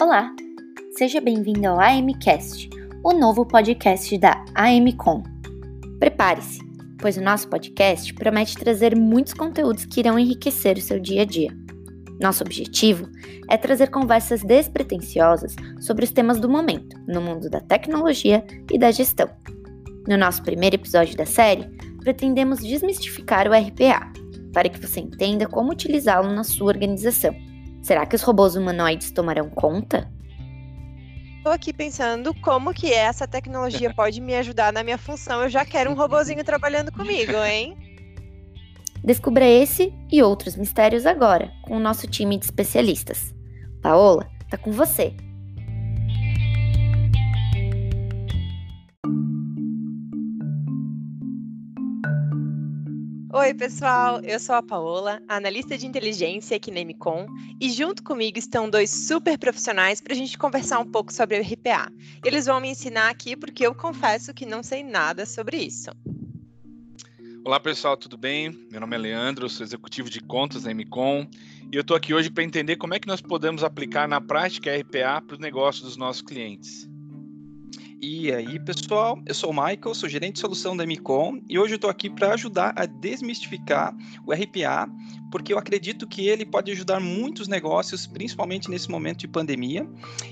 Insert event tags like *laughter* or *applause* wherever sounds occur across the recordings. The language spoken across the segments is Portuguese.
Olá, seja bem-vindo ao AMCast, o novo podcast da AMCom. Prepare-se, pois o nosso podcast promete trazer muitos conteúdos que irão enriquecer o seu dia a dia. Nosso objetivo é trazer conversas despretensiosas sobre os temas do momento no mundo da tecnologia e da gestão. No nosso primeiro episódio da série, pretendemos desmistificar o RPA, para que você entenda como utilizá-lo na sua organização Será que os robôs humanoides tomarão conta? Estou aqui pensando como que essa tecnologia *laughs* pode me ajudar na minha função. Eu já quero um robozinho trabalhando comigo, hein? Descubra esse e outros mistérios agora com o nosso time de especialistas. Paola, tá com você. Oi, pessoal, eu sou a Paola, analista de inteligência aqui na MCOM, e junto comigo estão dois super profissionais para a gente conversar um pouco sobre o RPA. Eles vão me ensinar aqui porque eu confesso que não sei nada sobre isso. Olá, pessoal, tudo bem? Meu nome é Leandro, sou executivo de contas da MCOM e eu estou aqui hoje para entender como é que nós podemos aplicar na prática RPA para os negócios dos nossos clientes. E aí, pessoal, eu sou o Michael, sou gerente de solução da Micom e hoje eu estou aqui para ajudar a desmistificar o RPA, porque eu acredito que ele pode ajudar muitos negócios, principalmente nesse momento de pandemia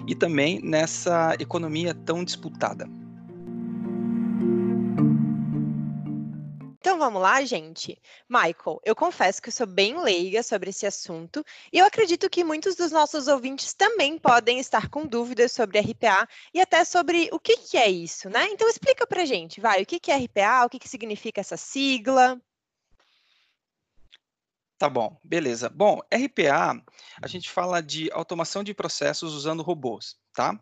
e também nessa economia tão disputada. Vamos lá, gente? Michael, eu confesso que eu sou bem leiga sobre esse assunto e eu acredito que muitos dos nossos ouvintes também podem estar com dúvidas sobre RPA e até sobre o que, que é isso, né? Então explica pra gente, vai, o que, que é RPA, o que, que significa essa sigla? Tá bom, beleza. Bom, RPA, a gente fala de automação de processos usando robôs, tá?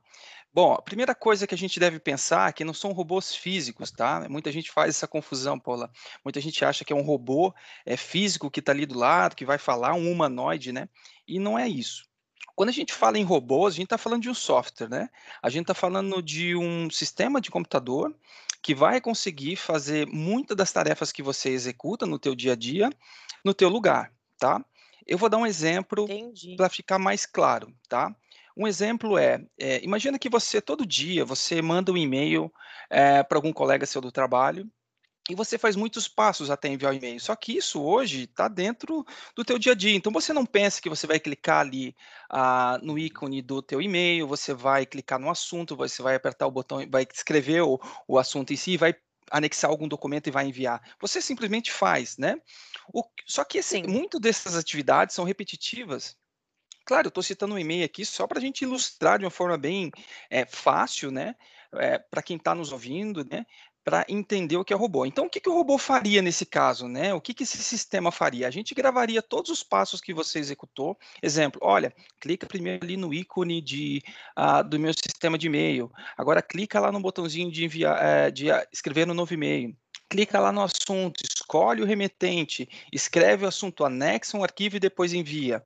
Bom, a primeira coisa que a gente deve pensar é que não são robôs físicos, tá? Muita gente faz essa confusão, Paula. Muita gente acha que é um robô é, físico que está ali do lado, que vai falar, um humanoide, né? E não é isso. Quando a gente fala em robôs, a gente está falando de um software, né? A gente está falando de um sistema de computador que vai conseguir fazer muitas das tarefas que você executa no teu dia a dia no teu lugar, tá? Eu vou dar um exemplo para ficar mais claro, tá? Um exemplo é, é, imagina que você todo dia você manda um e-mail é, para algum colega seu do trabalho e você faz muitos passos até enviar o e-mail. Só que isso hoje está dentro do teu dia a dia. Então você não pensa que você vai clicar ali ah, no ícone do teu e-mail, você vai clicar no assunto, você vai apertar o botão, vai escrever o, o assunto em si, e vai anexar algum documento e vai enviar. Você simplesmente faz, né? O, só que assim, muito dessas atividades são repetitivas Claro, eu estou citando um e-mail aqui só para a gente ilustrar de uma forma bem é, fácil, né? É, para quem está nos ouvindo, né? Para entender o que é robô. Então, o que, que o robô faria nesse caso, né? O que, que esse sistema faria? A gente gravaria todos os passos que você executou. Exemplo, olha, clica primeiro ali no ícone de, uh, do meu sistema de e-mail. Agora clica lá no botãozinho de enviar, uh, de escrever no novo e-mail clica lá no assunto, escolhe o remetente, escreve o assunto, anexa um arquivo e depois envia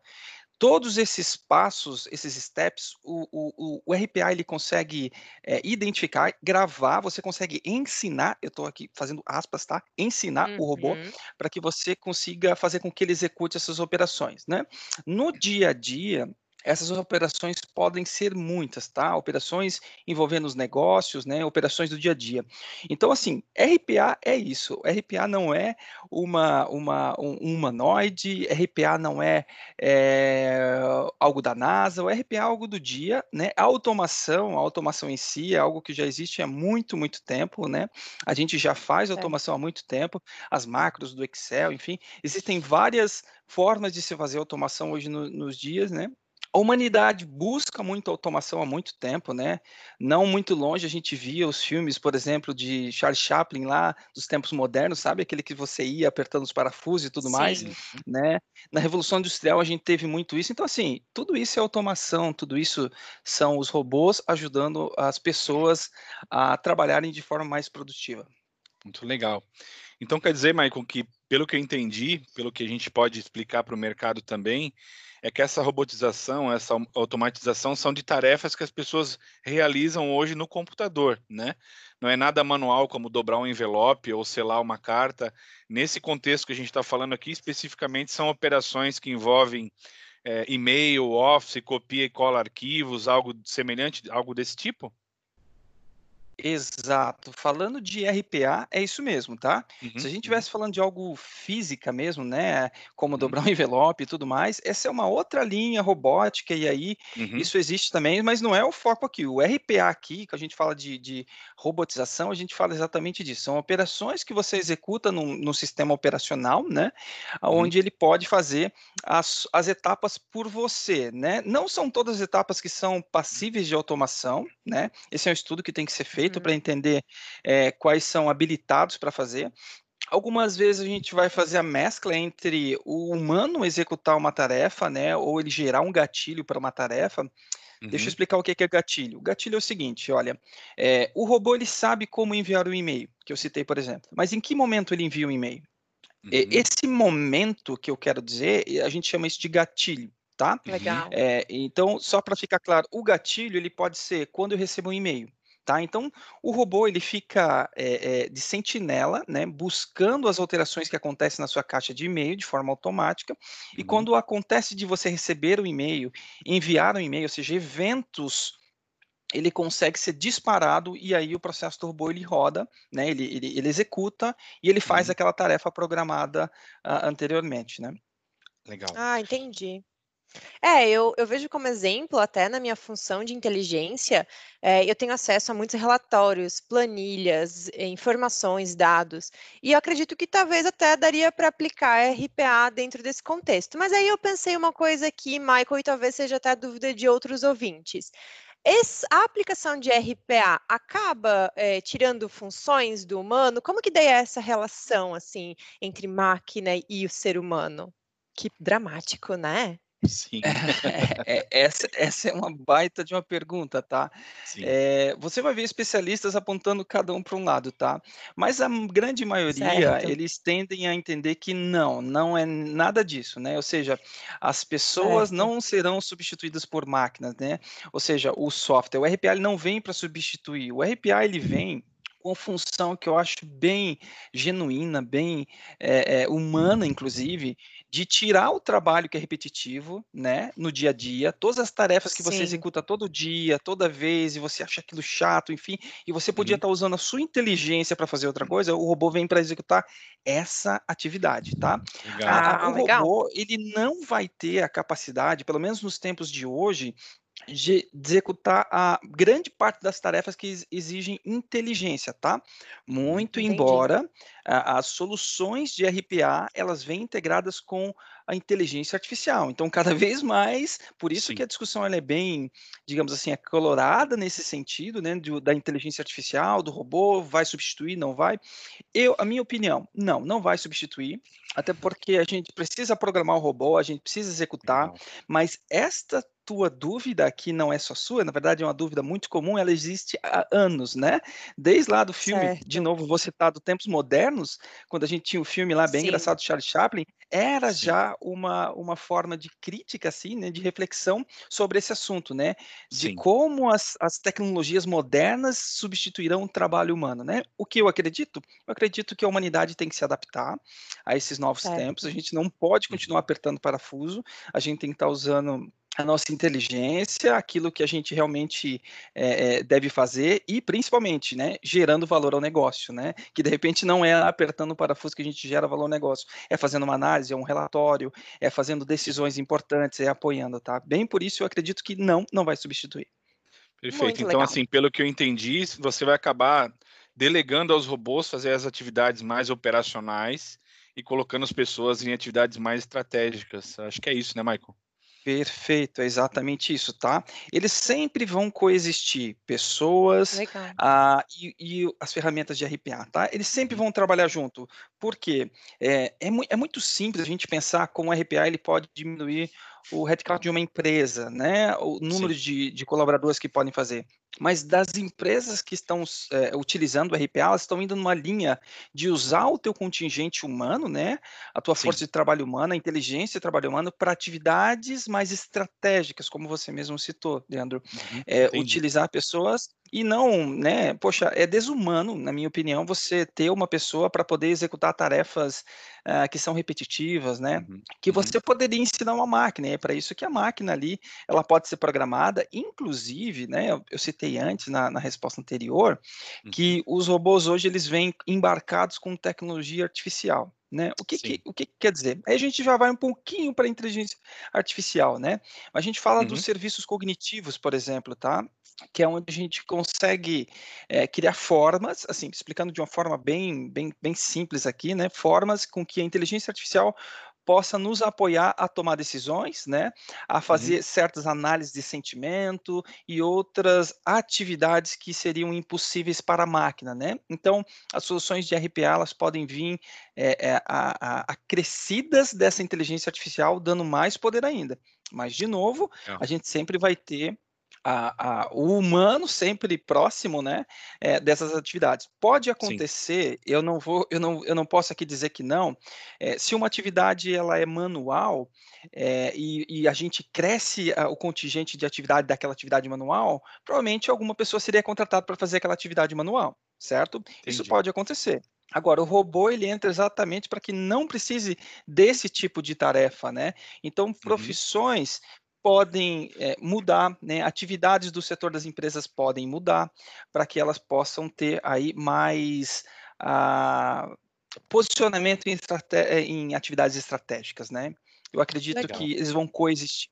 todos esses passos, esses steps, o, o, o RPA ele consegue é, identificar, gravar, você consegue ensinar, eu estou aqui fazendo aspas, tá? Ensinar uhum. o robô uhum. para que você consiga fazer com que ele execute essas operações, né? No dia a dia, essas operações podem ser muitas, tá? Operações envolvendo os negócios, né? Operações do dia a dia. Então, assim, RPA é isso. RPA não é uma, uma um, humanoide, RPA não é, é, algo da NASA, o RPA é algo do dia, né? A automação, a automação em si é algo que já existe há muito, muito tempo, né? A gente já faz automação há muito tempo, as macros do Excel, enfim, existem várias formas de se fazer automação hoje no, nos dias, né? A humanidade busca muito automação há muito tempo, né? Não muito longe a gente via os filmes, por exemplo, de Charles Chaplin lá dos tempos modernos, sabe aquele que você ia apertando os parafusos e tudo Sim. mais, né? Na Revolução Industrial a gente teve muito isso. Então assim, tudo isso é automação, tudo isso são os robôs ajudando as pessoas a trabalharem de forma mais produtiva. Muito legal. Então quer dizer, Michael, que pelo que eu entendi, pelo que a gente pode explicar para o mercado também, é que essa robotização, essa automatização são de tarefas que as pessoas realizam hoje no computador, né? Não é nada manual como dobrar um envelope ou selar uma carta. Nesse contexto que a gente está falando aqui, especificamente, são operações que envolvem é, e-mail, Office, copia e cola arquivos, algo semelhante, algo desse tipo? Exato. Falando de RPA, é isso mesmo, tá? Uhum, Se a gente uhum, estivesse falando de algo física mesmo, né, como uhum, dobrar um envelope e tudo mais, essa é uma outra linha robótica, e aí uhum, isso existe também, mas não é o foco aqui. O RPA aqui, que a gente fala de, de robotização, a gente fala exatamente disso. São operações que você executa no, no sistema operacional, né, uhum, onde ele pode fazer as, as etapas por você, né? Não são todas as etapas que são passíveis de automação, né? Esse é um estudo que tem que ser feito para Uhum. entender eh, quais são habilitados para fazer. Algumas vezes a gente vai fazer a mescla entre o humano executar uma tarefa, né, ou ele gerar um gatilho para uma tarefa. Deixa eu uhum, explicar o que que é gatilho. O gatilho é o seguinte, olha, eh, o robô ele sabe como enviar o e-mail, que eu citei, por exemplo, mas em que momento ele envia o e-mail? Uhum, Esse momento que eu quero dizer, a gente chama isso de gatilho, tá? uhum, Legal. É, então, só para ficar claro, o gatilho ele pode ser quando eu recebo um e-mail, tá? Então, o robô ele fica é, é, de sentinela, né, buscando as alterações que acontecem na sua caixa de e-mail de forma automática. E uhum, quando acontece de você receber o e-mail, enviar um e-mail, ou seja, eventos ele consegue ser disparado e aí o processo do robô ele roda, né? Ele, ele, ele executa e ele faz uhum. aquela tarefa programada ah, anteriormente, né? Legal. Ah, entendi. É, eu, eu vejo como exemplo, até na minha função de inteligência, eh, eu tenho acesso a muitos relatórios, planilhas, eh, informações, dados, e eu acredito que talvez até daria para aplicar RPA dentro desse contexto. Mas aí eu pensei uma coisa aqui, Michael, e talvez seja até dúvida de outros ouvintes. Esse- a aplicação de RPA acaba eh, tirando funções do humano? Como que daí é essa relação assim entre máquina e o ser humano? Que dramático, né? Sim, *laughs* É, é, essa, essa é uma baita de uma pergunta, tá? É, você vai ver especialistas apontando cada um para um lado, tá? Mas a grande maioria, Certo, eles tendem a entender que não, não é nada disso, né? Ou seja, as pessoas certo. não serão substituídas por máquinas, né? Ou seja, o software, o RPA ele não vem para substituir, o RPA ele vem com função que eu acho bem genuína, bem é, é, humana, inclusive, de tirar o trabalho que é repetitivo, né, no dia a dia, todas as tarefas que você Sim, executa todo dia, toda vez, e você acha aquilo chato, enfim, e você podia Uhum, estar usando a sua inteligência para fazer outra coisa, o robô vem para executar essa atividade, tá? legal. A- Ah, o legal. robô, ele não vai ter a capacidade, pelo menos nos tempos de hoje, de executar a grande parte das tarefas que ex- exigem inteligência, tá? Muito Entendi. embora a- as soluções de RPA elas vêm integradas com a inteligência artificial. Então, cada *laughs* vez mais, por isso que Sim. a discussão ela é bem, digamos assim, é colorada nesse sentido, né? do- da inteligência artificial, do robô, vai substituir, não vai? Eu, a minha opinião, não, não vai substituir, até porque a gente precisa programar o robô, a gente precisa executar, Legal. mas esta tua dúvida, que não é só sua, na verdade é uma dúvida muito comum, ela existe há anos, né? Desde lá do filme, de Certo. novo, vou citar do Tempos Modernos, quando a gente tinha um filme lá bem Sim, engraçado, Charlie Chaplin, era Sim, já uma, uma forma de crítica, assim, né, de reflexão sobre esse assunto, né? De sim. como as, as tecnologias modernas substituirão o trabalho humano, né? O que eu acredito? Eu acredito que a humanidade tem que se adaptar a esses novos tempos, a certo. gente não pode Uhum, continuar apertando parafuso, a gente tem que estar usando a nossa inteligência, aquilo que a gente realmente eh, deve fazer e principalmente, né, gerando valor ao negócio, né, que de repente não é apertando o parafuso que a gente gera valor ao negócio, é fazendo uma análise, é um relatório, é fazendo decisões importantes, é apoiando, tá? Bem por isso eu acredito que não, não vai substituir. Perfeito. Muito Então, legal. assim, pelo que eu entendi, você vai acabar delegando aos robôs fazer as atividades mais operacionais e colocando as pessoas em atividades mais estratégicas. Acho que é isso, né, Michael? Perfeito, é exatamente isso, tá? Eles sempre vão coexistir, pessoas, ah, e, e as ferramentas de RPA, tá? Eles sempre Uhum, vão trabalhar junto, porque é, é, mui- é muito simples a gente pensar como o RPA ele pode diminuir o headcount de uma empresa, né? O número Sim. de, de colaboradores que podem fazer. Mas das empresas que estão é, utilizando o RPA, elas estão indo numa linha de usar o teu contingente humano, né? A tua Sim. força de trabalho humana, a inteligência de trabalho humano para atividades mais estratégicas, como você mesmo citou, Leandro. Uhum, É, utilizar pessoas E não, né, poxa, é desumano, na minha opinião, você ter uma pessoa para poder executar tarefas uh, que são repetitivas, né, uhum. que uhum. você poderia ensinar uma máquina, e é para isso que a máquina ali, ela pode ser programada, inclusive, né, eu, eu citei antes na, na, resposta anterior, uhum. que os robôs hoje, eles vêm embarcados com tecnologia artificial. Né? O, que, que, o que, que, quer dizer? Aí a gente já vai um pouquinho para a inteligência artificial, né? A gente fala uhum. dos serviços cognitivos, por exemplo, tá? Que é onde a gente consegue é, criar formas, assim, explicando de uma forma bem, bem, bem simples aqui, né? Formas com que a inteligência artificial possa nos apoiar a tomar decisões, né, a uhum. fazer uhum. certas análises de sentimento e outras atividades que seriam impossíveis para a máquina, né? Então, as soluções de RPA elas podem vir é, é, acrescidas dessa inteligência artificial, dando mais poder ainda. Mas, de novo, é. a gente sempre vai ter a, a, o humano sempre próximo, né, é, dessas atividades. Pode acontecer, Sim. eu não vou, eu não, eu não posso aqui dizer que não. É, se uma atividade ela é manual é, e, e, a gente cresce a, o contingente de atividade daquela atividade manual, provavelmente alguma pessoa seria contratada para fazer aquela atividade manual, certo? Entendi. Isso pode acontecer. Agora, o robô ele entra exatamente para que não precise desse tipo de tarefa, né? Então, uhum. Podem é, mudar, né? atividades do setor das empresas podem mudar para que elas possam ter aí mais ah, posicionamento em, eh, em, atividades estratégicas, né? Eu acredito Legal. que eles vão coexistir.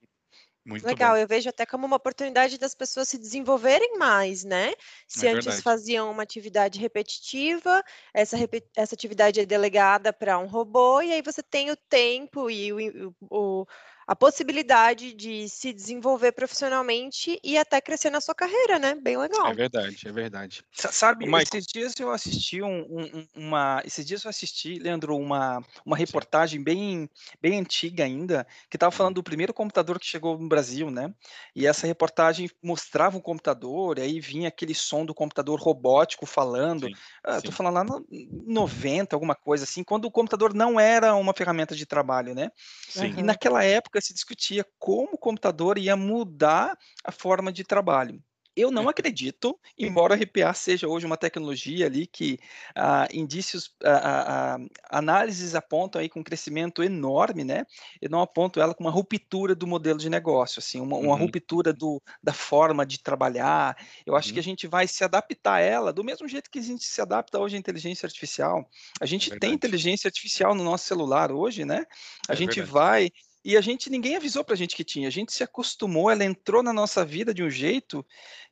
Muito Legal, bom. eu vejo até como uma oportunidade das pessoas se desenvolverem mais, né? Se é antes verdade. faziam uma atividade repetitiva, essa, essa atividade é delegada para um robô, e aí você tem o tempo e o, o, a possibilidade de se desenvolver profissionalmente e até crescer na sua carreira, né? Bem legal. É verdade, é verdade. Sabe, Michael... esses dias eu assisti um, um, uma, esses dias eu assisti, Leandro, uma, uma reportagem bem, bem antiga ainda, que estava falando do primeiro computador que chegou no Brasil, né? E essa reportagem mostrava um computador, e aí vinha aquele som do computador robótico falando. Sim, ah, tô falando lá no 90, alguma coisa assim, quando o computador não era uma ferramenta de trabalho, né? Sim. E naquela época época se discutia como o computador ia mudar a forma de trabalho. Eu não acredito, embora RPA seja hoje uma tecnologia ali que ah, indícios, ah, ah, análises apontam aí com um crescimento enorme, né? Eu não aponto ela com uma ruptura do modelo de negócio, assim, uma, uma uhum. ruptura do, da forma de trabalhar. Eu acho uhum. que a gente vai se adaptar a ela do mesmo jeito que a gente se adapta hoje à inteligência artificial. A gente é tem inteligência artificial no nosso celular hoje, né? A é gente verdade. vai e a gente, ninguém avisou pra gente que tinha. A gente se acostumou, ela entrou na nossa vida de um jeito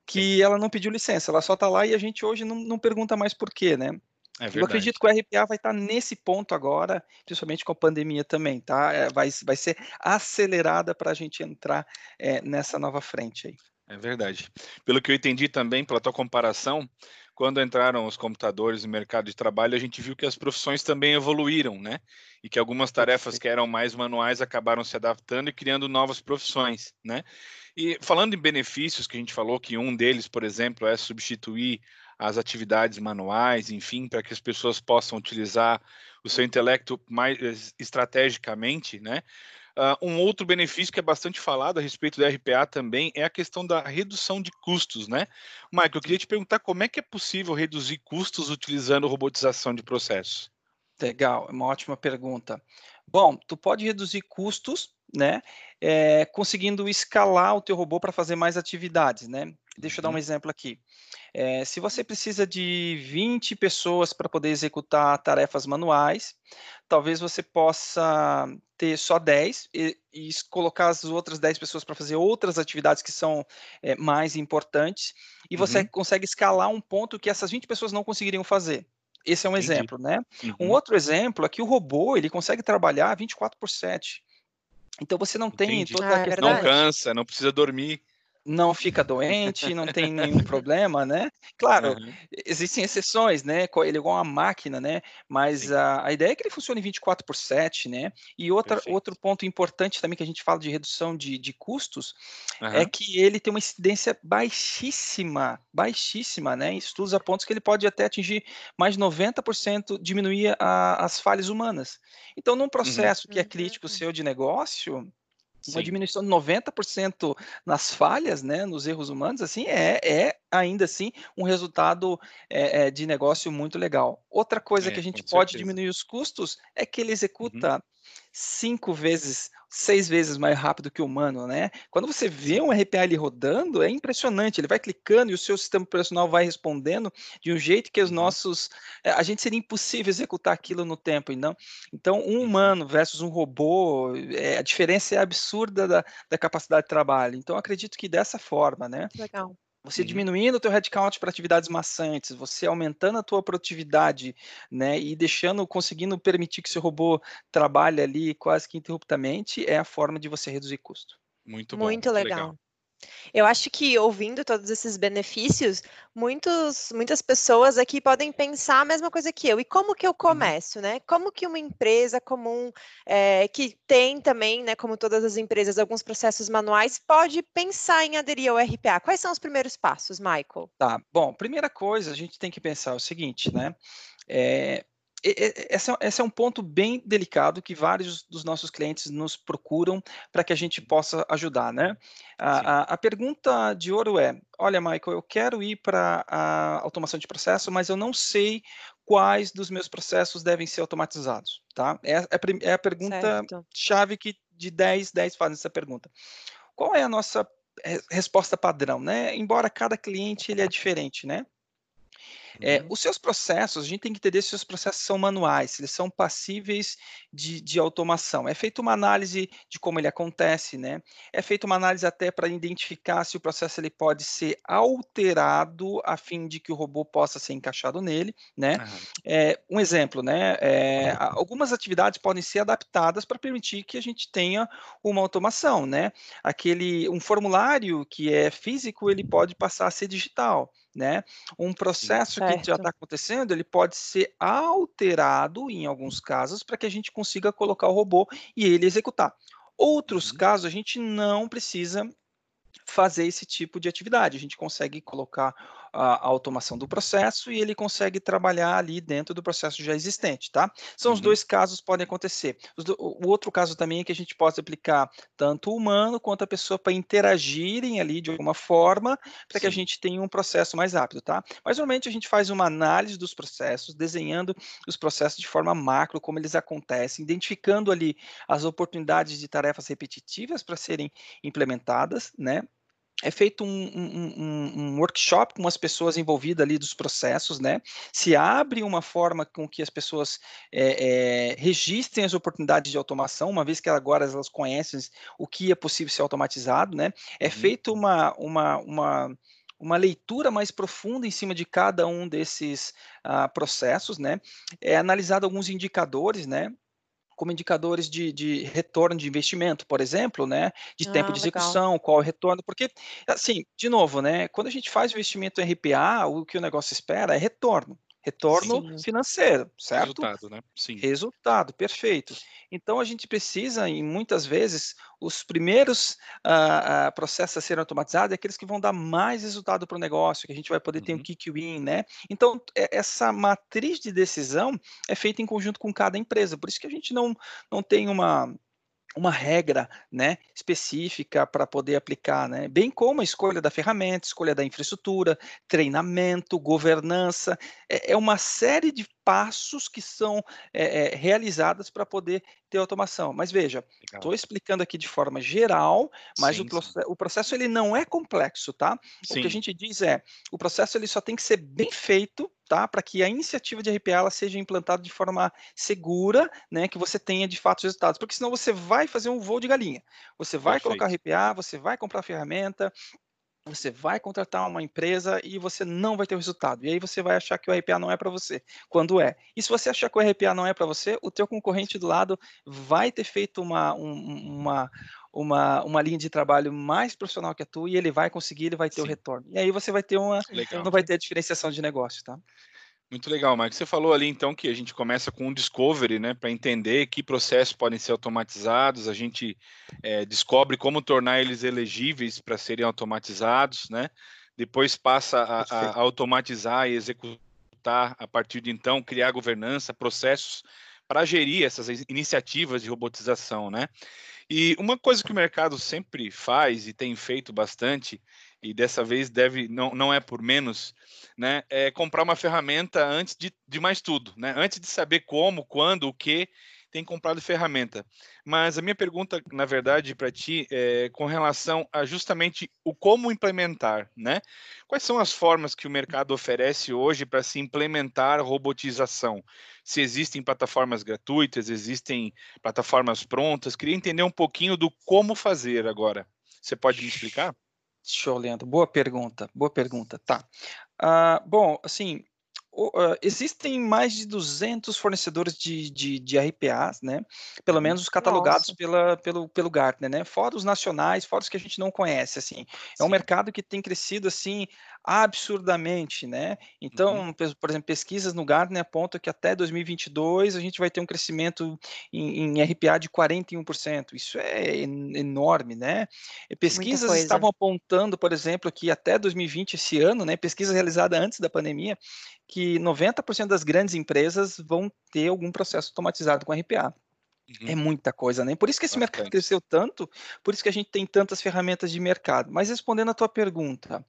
que Sim. ela não pediu licença. Ela só tá lá e a gente hoje não, não pergunta mais por quê, né? É eu acredito que o RPA vai estar tá nesse ponto agora, principalmente com a pandemia também, tá? É, vai, vai ser acelerada para a gente entrar é, nessa nova frente aí. É verdade. Pelo que eu entendi também, pela tua comparação, quando entraram os computadores no mercado de trabalho, a gente viu que as profissões também evoluíram, né? E que algumas tarefas que eram mais manuais acabaram se adaptando e criando novas profissões, né? E falando em benefícios, que a gente falou que um deles, por exemplo, é substituir as atividades manuais, enfim, para que as pessoas possam utilizar o seu intelecto mais estrategicamente, né? Uh, um outro benefício que é bastante falado a respeito da RPA também é a questão da redução de custos, né? Michael, eu queria te perguntar como é que é possível reduzir custos utilizando robotização de processos? Legal, é uma ótima pergunta. Bom, tu pode reduzir custos, né? É, conseguindo escalar o teu robô para fazer mais atividades, né? Deixa eu dar um uhum. exemplo aqui. É, se você precisa de 20 pessoas para poder executar tarefas manuais, talvez você possa ter só 10 e, e colocar as outras 10 pessoas para fazer outras atividades que são é, mais importantes, e você uhum. consegue escalar um ponto que essas 20 pessoas não conseguiriam fazer. Esse é um Entendi. exemplo, né? Uhum. Um outro exemplo é que o robô ele consegue trabalhar 24 por 7. Então você não tem Entendi. toda ah, a questão. Não cansa, não precisa dormir não fica doente, não tem nenhum problema, né? Claro, uhum. existem exceções, né? Ele é igual uma máquina, né? Mas a, a, ideia é que ele funcione 24 por 7, né? E outra, outro ponto importante também que a gente fala de redução de, de custos uhum. é que ele tem uma incidência baixíssima, baixíssima, né? Em estudos apontam que ele pode até atingir mais de 90% diminuir a, as falhas humanas. Então, num uhum. processo uhum. que é crítico seu de negócio, uma Sim. diminuição de 90% nas falhas, né, nos erros humanos, assim, é, é ainda assim um resultado é, é, de negócio muito legal. Outra coisa É, que a gente pode certeza. diminuir os custos é que ele Uhum. Cinco vezes, seis vezes mais rápido que o humano, né? Quando você vê um RPA ali rodando, é impressionante. Ele vai clicando e o seu sistema operacional vai respondendo de um jeito que os Uhum. nossos. é, A gente seria impossível executar aquilo no tempo, e não. Então, um Uhum. humano versus um robô, é, a diferença é absurda da, da capacidade de trabalho. Então, acredito que dessa forma, né? Legal. Você Uhum. diminuindo o teu headcount para atividades maçantes, você aumentando a tua produtividade, né, e deixando, conseguindo permitir que seu robô trabalhe ali quase que interruptamente, é a forma de você reduzir custo. Muito bom, Muito muito legal. Eu acho que ouvindo todos esses benefícios, muitos, muitas pessoas aqui podem pensar a mesma coisa que eu. E como que eu começo, né? Como que uma empresa comum, eh, que tem também, né, como todas as empresas, alguns processos manuais, pode pensar em aderir ao RPA? Quais são os primeiros passos, Michael? Tá, bom, primeira coisa, a gente tem que pensar o seguinte, né? É, esse, é, esse é um ponto bem delicado que vários dos nossos clientes nos procuram para que a gente possa ajudar, né? A, a- a pergunta de ouro é: olha, Michael, eu quero ir para a automação de processo, mas eu não sei quais dos meus processos devem ser automatizados, tá? É, é é a pergunta Certo. chave que de 10, 10 fazem essa pergunta. Qual é a nossa re- resposta padrão, né? Embora cada cliente ele é diferente, né? É, Uhum. os seus processos, a gente tem que entender se os seus processos são manuais, se eles são passíveis de, de automação. É feita uma análise de como ele acontece, né? É feita uma análise até para identificar se o processo ele pode ser alterado a fim de que o robô possa ser encaixado nele, né? Aham. É, um exemplo, né? é, algumas atividades podem ser adaptadas para permitir que a gente tenha uma automação, né? Aquele um formulário que é físico, ele pode passar a ser digital, né? Um processo que já Certo. está acontecendo, ele pode ser alterado em alguns casos para que a gente consiga colocar o robô e ele executar. Outros Uhum. casos a gente não precisa fazer esse tipo de atividade. A gente consegue colocar a, a automação do processo e ele consegue trabalhar ali dentro do processo já existente, tá? São os Uhum. dois casos que podem acontecer. Os do- o outro caso também é que a gente pode aplicar tanto o humano quanto a pessoa para interagirem ali de alguma forma para que a gente tenha um processo mais rápido, tá? Mas normalmente a gente faz uma análise dos processos, desenhando os processos de forma macro, como eles acontecem, identificando ali as oportunidades de tarefas repetitivas para serem implementadas, né? É feito um, um- um- workshop com as pessoas envolvidas ali dos processos, né? Se abre uma forma com que as pessoas é, é, registrem as oportunidades de automação, uma vez que agora elas conhecem o que é possível ser automatizado, né? É Uhum. feito uma, uma, uma, uma leitura mais profunda em cima de cada um desses ah, processos, né? É analisado alguns indicadores, né? Como indicadores de, de retorno de investimento, por exemplo, né, de tempo Ah, de legal. execução, qual é o retorno, porque, assim, de novo, né, quando a gente faz investimento em RPA, o que o negócio espera é retorno, retorno Sim. financeiro, certo? Resultado, né? Sim. Resultado, perfeito. Então a gente precisa, e muitas vezes, os primeiros ah, ah, processos a serem automatizados é aqueles que vão dar mais resultado para o negócio, que a gente vai poder ter um Uhum. kick win, né? Então, é- essa matriz de decisão é feita em conjunto com cada empresa. Por isso que a gente não, não tem uma, uma regra né, específica para poder aplicar, né? bem como a escolha da ferramenta, escolha da infraestrutura, treinamento, governança, é, é uma série de passos que são é, é, realizadas para poder ter automação. Mas veja, estou explicando aqui de forma geral, mas Sim, o, sim. o processo ele não é complexo, tá? O que Sim. a gente diz é, o processo ele só tem que ser bem feito, tá? Para que a iniciativa de RPA ela seja implantada de forma segura, né? Que você tenha de fato os resultados, porque senão você vai fazer um voo de galinha. Você vai colocar RPA, você vai comprar ferramenta, você vai contratar uma empresa e você não vai ter o resultado. E aí você vai achar que o RPA não é para você, quando é. E se você achar que o RPA não é para você, o teu concorrente do lado vai ter feito uma, um- uma, uma, uma linha de trabalho mais profissional que a tua e ele vai conseguir, ele vai ter o Sim. retorno. E aí você vai ter uma, Legal. não vai ter a diferenciação de negócio, tá? Muito legal, Mike. Você falou ali então que a gente começa com um discovery, né, para entender que processos podem ser automatizados, a gente eh, descobre como tornar eles elegíveis para serem automatizados, né? Depois passa a, a automatizar e executar a partir de então, criar governança, processos para gerir essas iniciativas de robotização, né? E uma coisa que o mercado sempre faz e tem feito bastante e dessa vez deve não, não é por menos, né? É comprar uma ferramenta antes de, de mais tudo, né? Antes de saber como, quando, o que, tem comprado ferramenta. Mas a minha pergunta, na verdade, para ti é com relação a justamente o como implementar, né? Quais são as formas que o mercado oferece hoje para se implementar robotização? Se existem plataformas gratuitas, existem plataformas prontas? Queria entender um pouquinho do como fazer agora. Você pode me explicar? Show, Leandro. Boa pergunta. Boa pergunta. Tá. Uh, bom, assim, uh, existem mais de 200 fornecedores de, de, de RPAs, né? Pelo menos os catalogados pela, pelo, pelo Gartner, né? Fora os nacionais, fora os que a gente não conhece, assim. É um mercado que tem crescido, assim, absurdamente, né? Então, uhum. por exemplo, pesquisas no Gartner apontam que até 2022 a gente vai ter um crescimento em, em RPA de 41%. Isso é enorme, né? Pesquisas estavam apontando, por exemplo, que até 2020, esse ano, né? Pesquisa realizada antes da pandemia, que 90% das grandes empresas vão ter algum processo automatizado com RPA. É uhum. É muita coisa, né? Por isso que esse Bastante. mercado cresceu tanto, por isso que a gente tem tantas ferramentas de mercado. Mas respondendo a tua pergunta,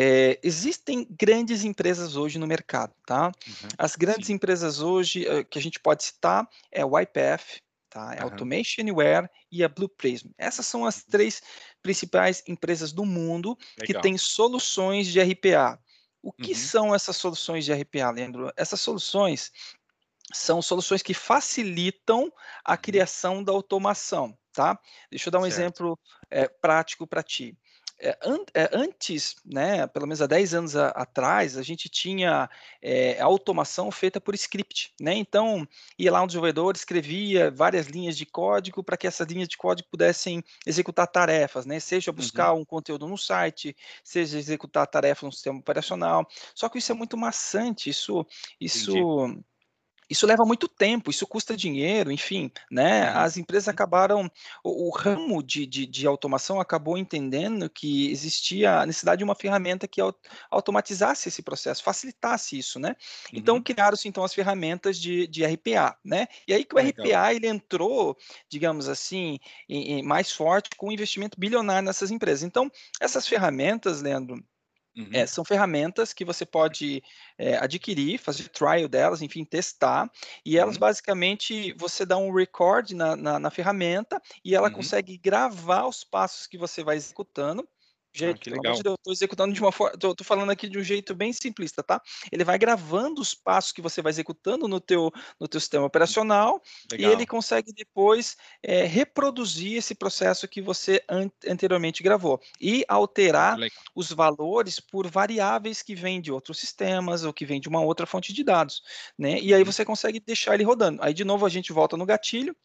é, existem grandes empresas hoje no mercado, tá? Uhum, As grandes sim. empresas hoje uh, que a gente pode citar é o YPF, tá? É uhum. Automation Anywhere e a Blue Prism. Essas são as uhum. três principais empresas do mundo Legal. que têm soluções de RPA. O que uhum. são essas soluções de RPA, Leandro? Essas soluções são soluções que facilitam a uhum. criação da automação, tá? Deixa eu dar um certo. exemplo é, prático para ti. An é, antes, né, pelo menos há 10 anos a, atrás, a gente tinha é, automação feita por script, né? Então, ia lá um desenvolvedor, escrevia várias linhas de código para que essas linhas de código pudessem executar tarefas, né? Seja buscar uhum. um conteúdo no site, seja executar tarefa no sistema operacional. Só que isso é muito maçante, isso, isso Entendi isso leva muito tempo, isso custa dinheiro, enfim, né? As empresas acabaram, o, o ramo de, de, de, automação acabou entendendo que existia a necessidade de uma ferramenta que automatizasse esse processo, facilitasse isso, né? Então uhum. criaram-se então as ferramentas de, de RPA, né? E aí que o Legal. RPA ele entrou, digamos assim, em, em mais forte com um investimento bilionário nessas empresas. Então essas ferramentas, Leandro, Uhum. É, são ferramentas que você pode é, adquirir, fazer trial delas, enfim, testar, e elas uhum. basicamente você dá um record na, na, na ferramenta e ela uhum. consegue gravar os passos que você vai executando Gente, ah, que legal. De eu tô executando de uma forma, tô, tô, falando aqui de um jeito bem simplista, tá? Ele vai gravando os passos que você vai executando no teu, no teu sistema operacional legal. e ele consegue depois é, reproduzir esse processo que você an anteriormente gravou e alterar os valores por variáveis que vêm de outros sistemas ou que vêm de uma outra fonte de dados, né? E aí uhum. você consegue deixar ele rodando. Aí de novo a gente volta no gatilho,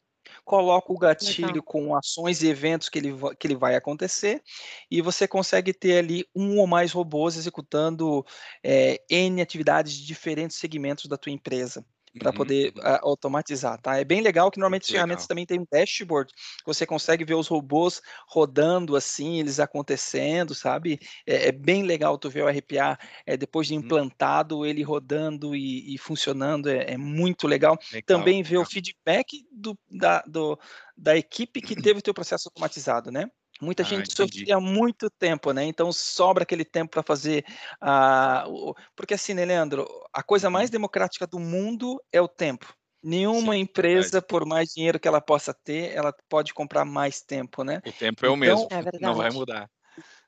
coloca o gatilho Legal. com ações e eventos que ele, que ele vai acontecer, e você consegue ter ali um ou mais robôs executando é, N atividades de diferentes segmentos da tua empresa para uhum. poder automatizar, tá? É bem legal que normalmente as ferramentas também tem um dashboard, você consegue ver os robôs rodando assim, eles acontecendo, sabe? É, é bem legal tu ver o RPA é, depois de uhum. implantado, uhum. ele rodando e, e funcionando, é, é, muito legal. legal também ver o feedback do, da, do, da equipe que teve o teu processo automatizado, né? Muita ah, gente entendi. sofria muito tempo, né? Então sobra aquele tempo para fazer. Uh, porque assim, né, Leandro? A coisa mais uhum. democrática do mundo é o tempo. Nenhuma Sim, empresa, verdade. por mais dinheiro que ela possa ter, ela pode comprar mais tempo, né? O tempo é o mesmo, então, é *laughs* não vai mudar.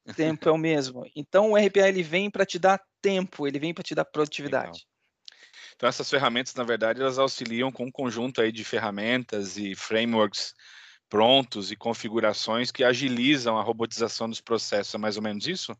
O tempo é o mesmo. Então o RPA ele vem para te dar tempo, ele vem para te dar produtividade. Legal. Então essas ferramentas, na verdade, elas auxiliam com um conjunto aí de ferramentas e frameworks prontos e configurações que agilizam a robotização dos processos. É mais ou menos isso?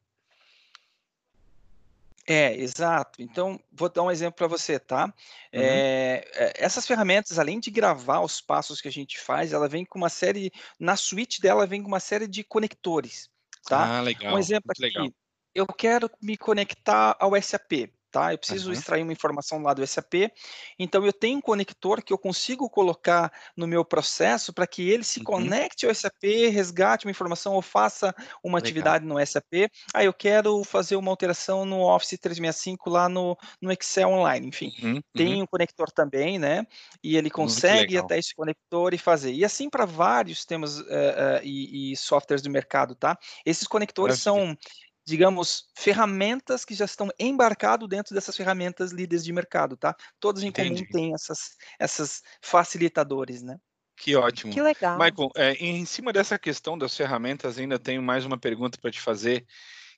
É, exato. Então, vou dar um exemplo para você, tá? Uhum. É, essas ferramentas, além de gravar os passos que a gente faz, ela vem com uma série, na suíte dela, vem com uma série de conectores, tá? Ah, legal. Um exemplo aqui, legal. eu quero me conectar ao SAP tá? Eu preciso uhum. extrair uma informação lá do SAP, então eu tenho um conector que eu consigo colocar no meu processo para que ele se uhum. conecte ao SAP, resgate uma informação ou faça uma Legal. atividade no SAP. Ah, eu quero fazer uma alteração no Office 365 lá no, no Excel online, enfim. Uhum. Tem uhum. um conector também, né? E ele consegue até esse conector e fazer. E assim para vários sistemas uh, uh, e, e, softwares do mercado, tá? Esses conectores são digamos, ferramentas que já estão embarcados dentro dessas ferramentas líderes de mercado, tá? Todos em Entendi. comum têm essas, essas facilitadores, né? Que ótimo. Que legal. Michael, é, em cima dessa questão das ferramentas, ainda tenho mais uma pergunta para te fazer,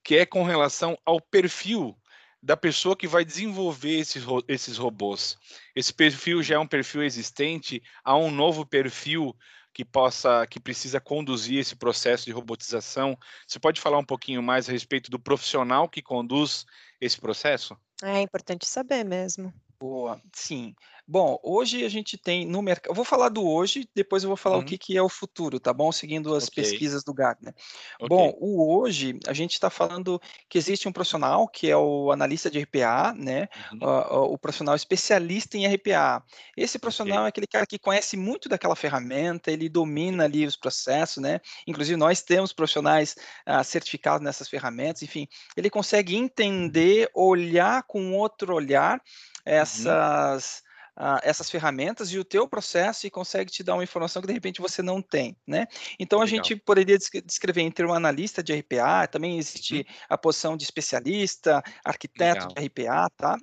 que é com relação ao perfil da pessoa que vai desenvolver esses, esses robôs. Esse perfil já é um perfil existente? Há um novo perfil que possa, que precisa conduzir esse processo de robotização? Você pode falar um pouquinho mais a respeito do profissional que conduz esse processo? É importante saber mesmo. Boa, sim. Bom, hoje a gente tem no mercado. Eu vou falar do hoje, depois eu vou falar uhum. o que, que é o futuro, tá bom? Seguindo as okay. pesquisas do Gartner. Okay. Bom, o hoje a gente está falando que existe um profissional que é o analista de RPA, né? Uhum. Uh, o profissional especialista em RPA. Esse profissional okay. é aquele cara que conhece muito daquela ferramenta, ele domina ali os processos, né? Inclusive, nós temos profissionais uh, certificados nessas ferramentas, enfim, ele consegue entender, olhar com outro olhar uhum. Essas. Uhum uh, essas ferramentas e o teu processo e consegue te dar uma informação que de repente você não tem, né? Então Legal. a gente poderia descrever entre um analista de RPA, também existe uhum. a posição de especialista, arquiteto Legal. de RPA, tá?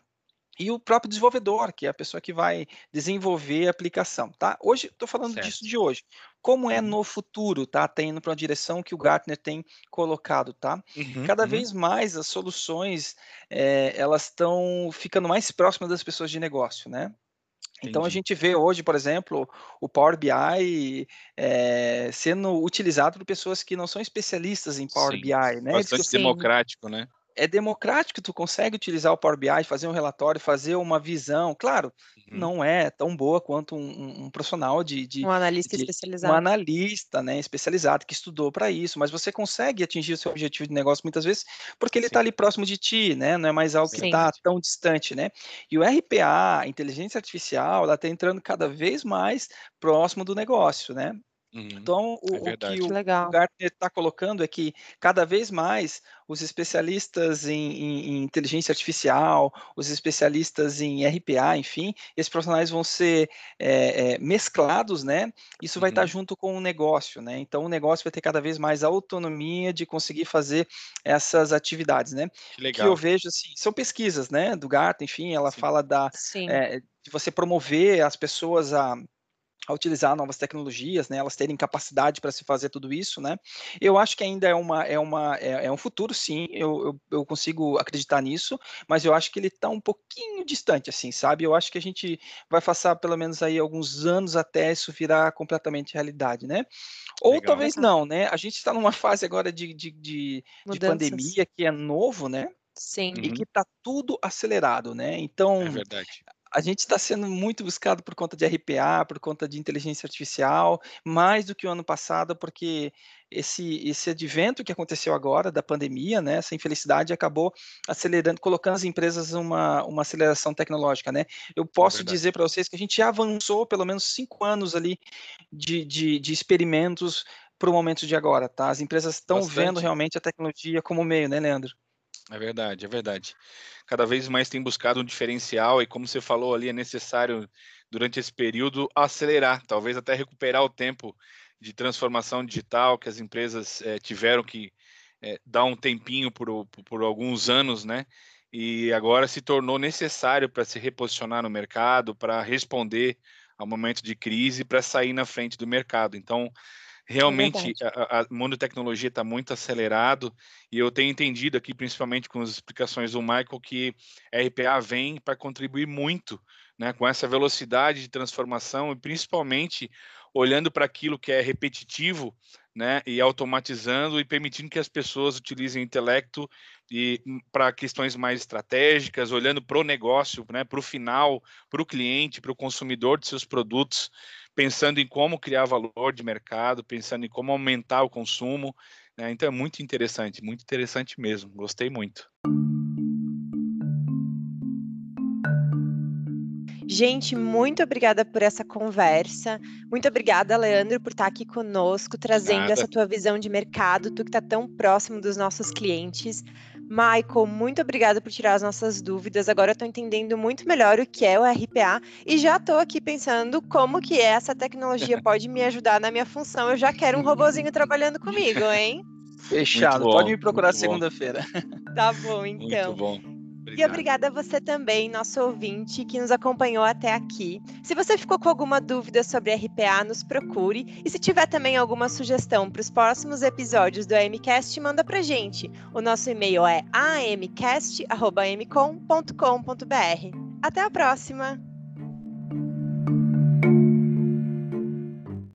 e o próprio desenvolvedor, que é a pessoa que vai desenvolver a aplicação, tá? Hoje, estou falando certo. disso de hoje. Como é no futuro, tá? Tá indo para uma direção que o Gartner tem colocado, tá? Uhum, Cada uhum. vez mais as soluções, é, elas estão ficando mais próximas das pessoas de negócio, né? Então a gente vê hoje, por exemplo, o Power BI é, sendo utilizado por pessoas que não são especialistas em Power Sim, BI, né? Bastante democrático, né? É democrático, tu consegue utilizar o Power BI, fazer um relatório, fazer uma visão. Claro, uhum. não é tão boa quanto um, um profissional de, de, Um analista de, especializado. Um analista né, especializado que estudou para isso, mas você consegue atingir o seu objetivo de negócio muitas vezes porque ele está ali próximo de ti, né? Não é mais algo Sim. que está tão distante, né? E o RPA, a inteligência artificial, ela está entrando cada vez mais próximo do negócio, né? Uhum, então, o, é o que o, o Gartner está colocando é que cada vez mais os especialistas em, em, em, inteligência artificial, os especialistas em RPA, enfim, esses profissionais vão ser é, é, mesclados, né? Isso uhum. vai estar junto com o negócio, né? Então, o negócio vai ter cada vez mais autonomia de conseguir fazer essas atividades, né? Que legal. Que eu vejo, assim, são pesquisas, né? Do Gartner, enfim, ela Sim. fala da... É, de você promover as pessoas a a utilizar novas tecnologias, né, elas terem capacidade para se fazer tudo isso, né, eu acho que ainda é, uma, é, uma, é, é um futuro, sim, eu, eu, eu, consigo acreditar nisso, mas eu acho que ele está um pouquinho distante, assim, sabe, eu acho que a gente vai passar pelo menos aí alguns anos até isso virar completamente realidade, né, ou Legal. talvez não, né, a gente está numa fase agora de, de, de, de pandemia que é novo, né, Sim. E que está tudo acelerado, né? Então, é verdade a gente está sendo muito buscado por conta de RPA, por conta de inteligência artificial, mais do que o ano passado, porque esse, esse advento que aconteceu agora da pandemia, né, essa infelicidade acabou acelerando, colocando as empresas uma, uma aceleração tecnológica, né? Eu é posso é dizer para vocês que a gente avançou pelo menos cinco anos ali de, de, de experimentos para o momento de agora, tá? As empresas estão vendo realmente a tecnologia como meio, né, Leandro? É verdade, é verdade. Cada vez mais tem buscado um diferencial e, como você falou ali, é necessário, durante esse período, acelerar, talvez até recuperar o tempo de transformação digital que as empresas é, tiveram que é, dar um tempinho por, por alguns anos, né? E agora se tornou necessário para se reposicionar no mercado, para responder ao momento de crise, para sair na frente do mercado. Então, Realmente, é o mundo de tecnologia está muito acelerado e eu tenho entendido aqui, principalmente com as explicações do Michael, que a RPA vem para contribuir muito né, com essa velocidade de transformação e principalmente olhando para aquilo que é repetitivo né, e automatizando e permitindo que as pessoas utilizem o intelecto e para questões mais estratégicas, olhando para o negócio, né, para o final, para o cliente, para o consumidor de seus produtos pensando em como criar valor de mercado, pensando em como aumentar o consumo. Né? Então é muito interessante, muito interessante mesmo. Gostei muito. Gente, muito obrigada por essa conversa. Muito obrigada, Leandro, por estar aqui conosco, trazendo Nada. essa tua visão de mercado, tu que está tão próximo dos nossos clientes. Michael, muito obrigada por tirar as nossas dúvidas. Agora eu estou entendendo muito melhor o que é o RPA e já estou aqui pensando como que essa tecnologia *laughs* pode me ajudar na minha função. Eu já quero um robozinho trabalhando comigo, hein? Fechado. Pode me procurar segunda-feira. Tá bom, então. Muito bom. Obrigado. E obrigada a você também, nosso ouvinte, que nos acompanhou até aqui. Se você ficou com alguma dúvida sobre RPA, nos procure. E se tiver também alguma sugestão para os próximos episódios do AMCast, manda para gente. O nosso e-mail é amcast.amcom.com.br. Até a próxima!